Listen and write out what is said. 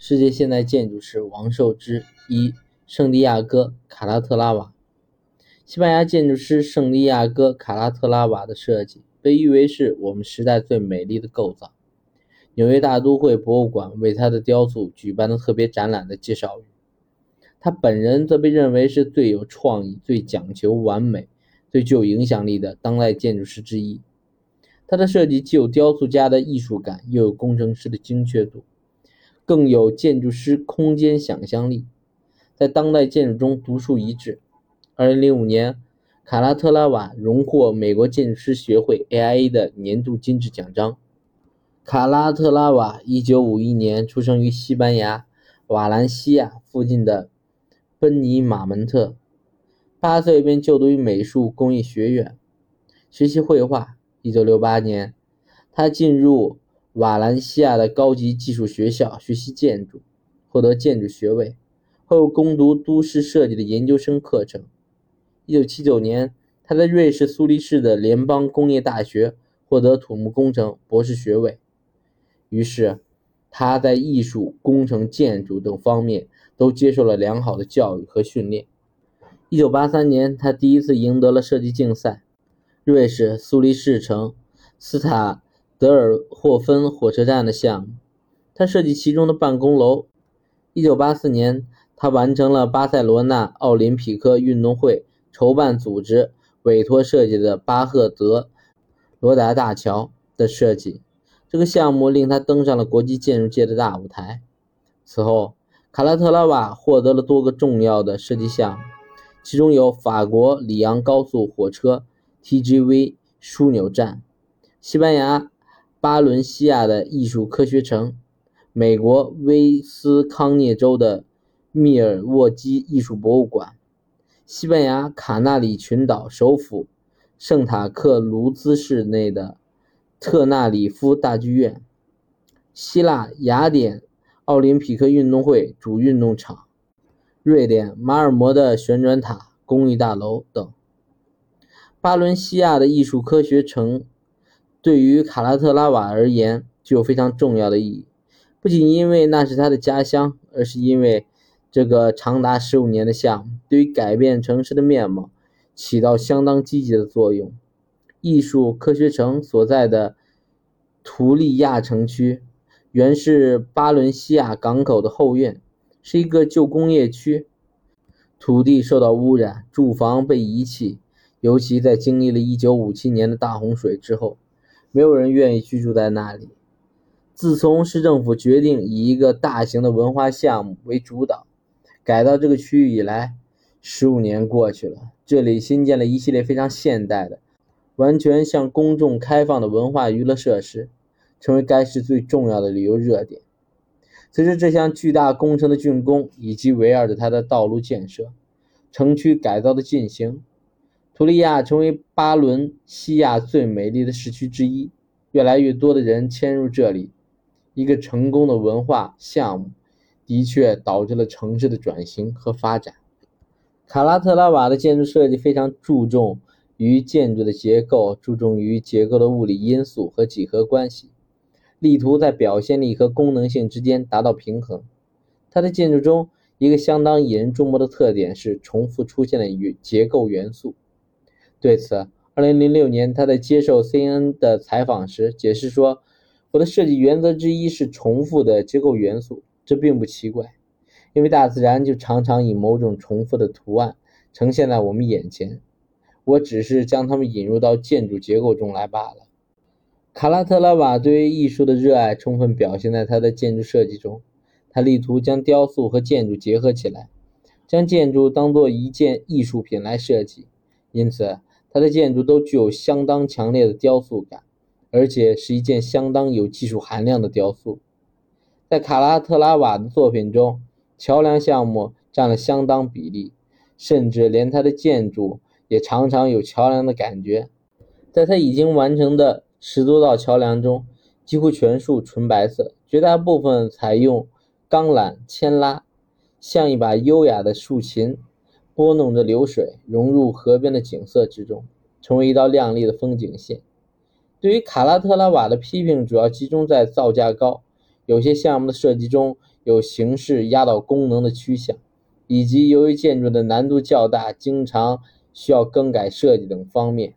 世界现代建筑师王寿之一，圣地亚哥·卡拉特拉瓦。西班牙建筑师圣地亚哥·卡拉特拉瓦的设计被誉为是我们时代最美丽的构造。纽约大都会博物馆为他的雕塑举办的特别展览的介绍语。他本人则被认为是最有创意、最讲求完美、最具有影响力的当代建筑师之一。他的设计既有雕塑家的艺术感，又有工程师的精确度。更有建筑师空间想象力，在当代建筑中独树一帜。二零零五年，卡拉特拉瓦荣获美国建筑师学会 （AIA） 的年度金质奖章。卡拉特拉瓦一九五一年出生于西班牙瓦兰西亚附近的奔尼马门特，八岁便就读于美术工艺学院，学习绘画。一九六八年，他进入。瓦兰西亚的高级技术学校学习建筑，获得建筑学位，后攻读都市设计的研究生课程。1979年，他在瑞士苏黎世的联邦工业大学获得土木工程博士学位。于是，他在艺术、工程、建筑等方面都接受了良好的教育和训练。1983年，他第一次赢得了设计竞赛——瑞士苏黎世城斯塔。德尔霍芬火车站的项目，他设计其中的办公楼。1984年，他完成了巴塞罗那奥林匹克运动会筹办组织委托设计的巴赫德罗达大桥的设计。这个项目令他登上了国际建筑界的大舞台。此后，卡拉特拉瓦获得了多个重要的设计项目，其中有法国里昂高速火车 TGV 枢纽站、西班牙。巴伦西亚的艺术科学城，美国威斯康涅州的密尔沃基艺术博物馆，西班牙卡纳里群岛首府圣塔克卢兹市内的特纳里夫大剧院，希腊雅典奥林匹克运动会主运动场，瑞典马尔默的旋转塔公寓大楼等。巴伦西亚的艺术科学城。对于卡拉特拉瓦而言，具有非常重要的意义。不仅因为那是他的家乡，而是因为这个长达十五年的项目对于改变城市的面貌起到相当积极的作用。艺术科学城所在的图利亚城区，原是巴伦西亚港口的后院，是一个旧工业区，土地受到污染，住房被遗弃，尤其在经历了一九五七年的大洪水之后。没有人愿意居住在那里。自从市政府决定以一个大型的文化项目为主导改造这个区域以来，十五年过去了，这里新建了一系列非常现代的、完全向公众开放的文化娱乐设施，成为该市最重要的旅游热点。随着这项巨大工程的竣工以及围绕着它的道路建设、城区改造的进行。图利亚成为巴伦西亚最美丽的市区之一，越来越多的人迁入这里。一个成功的文化项目，的确导致了城市的转型和发展。卡拉特拉瓦的建筑设计非常注重于建筑的结构，注重于结构的物理因素和几何关系，力图在表现力和功能性之间达到平衡。他的建筑中一个相当引人注目的特点是重复出现的与结构元素。对此，2006年他在接受 CNN 的采访时解释说：“我的设计原则之一是重复的结构元素，这并不奇怪，因为大自然就常常以某种重复的图案呈现在我们眼前，我只是将它们引入到建筑结构中来罢了。”卡拉特拉瓦对于艺术的热爱充分表现在他的建筑设计中，他力图将雕塑和建筑结合起来，将建筑当作一件艺术品来设计，因此。他的建筑都具有相当强烈的雕塑感，而且是一件相当有技术含量的雕塑。在卡拉特拉瓦的作品中，桥梁项目占了相当比例，甚至连他的建筑也常常有桥梁的感觉。在他已经完成的十多道桥梁中，几乎全数纯白色，绝大部分采用钢缆牵拉，像一把优雅的竖琴。拨弄着流水，融入河边的景色之中，成为一道亮丽的风景线。对于卡拉特拉瓦的批评，主要集中在造价高。有些项目的设计中有形式压倒功能的趋向，以及由于建筑的难度较大，经常需要更改设计等方面。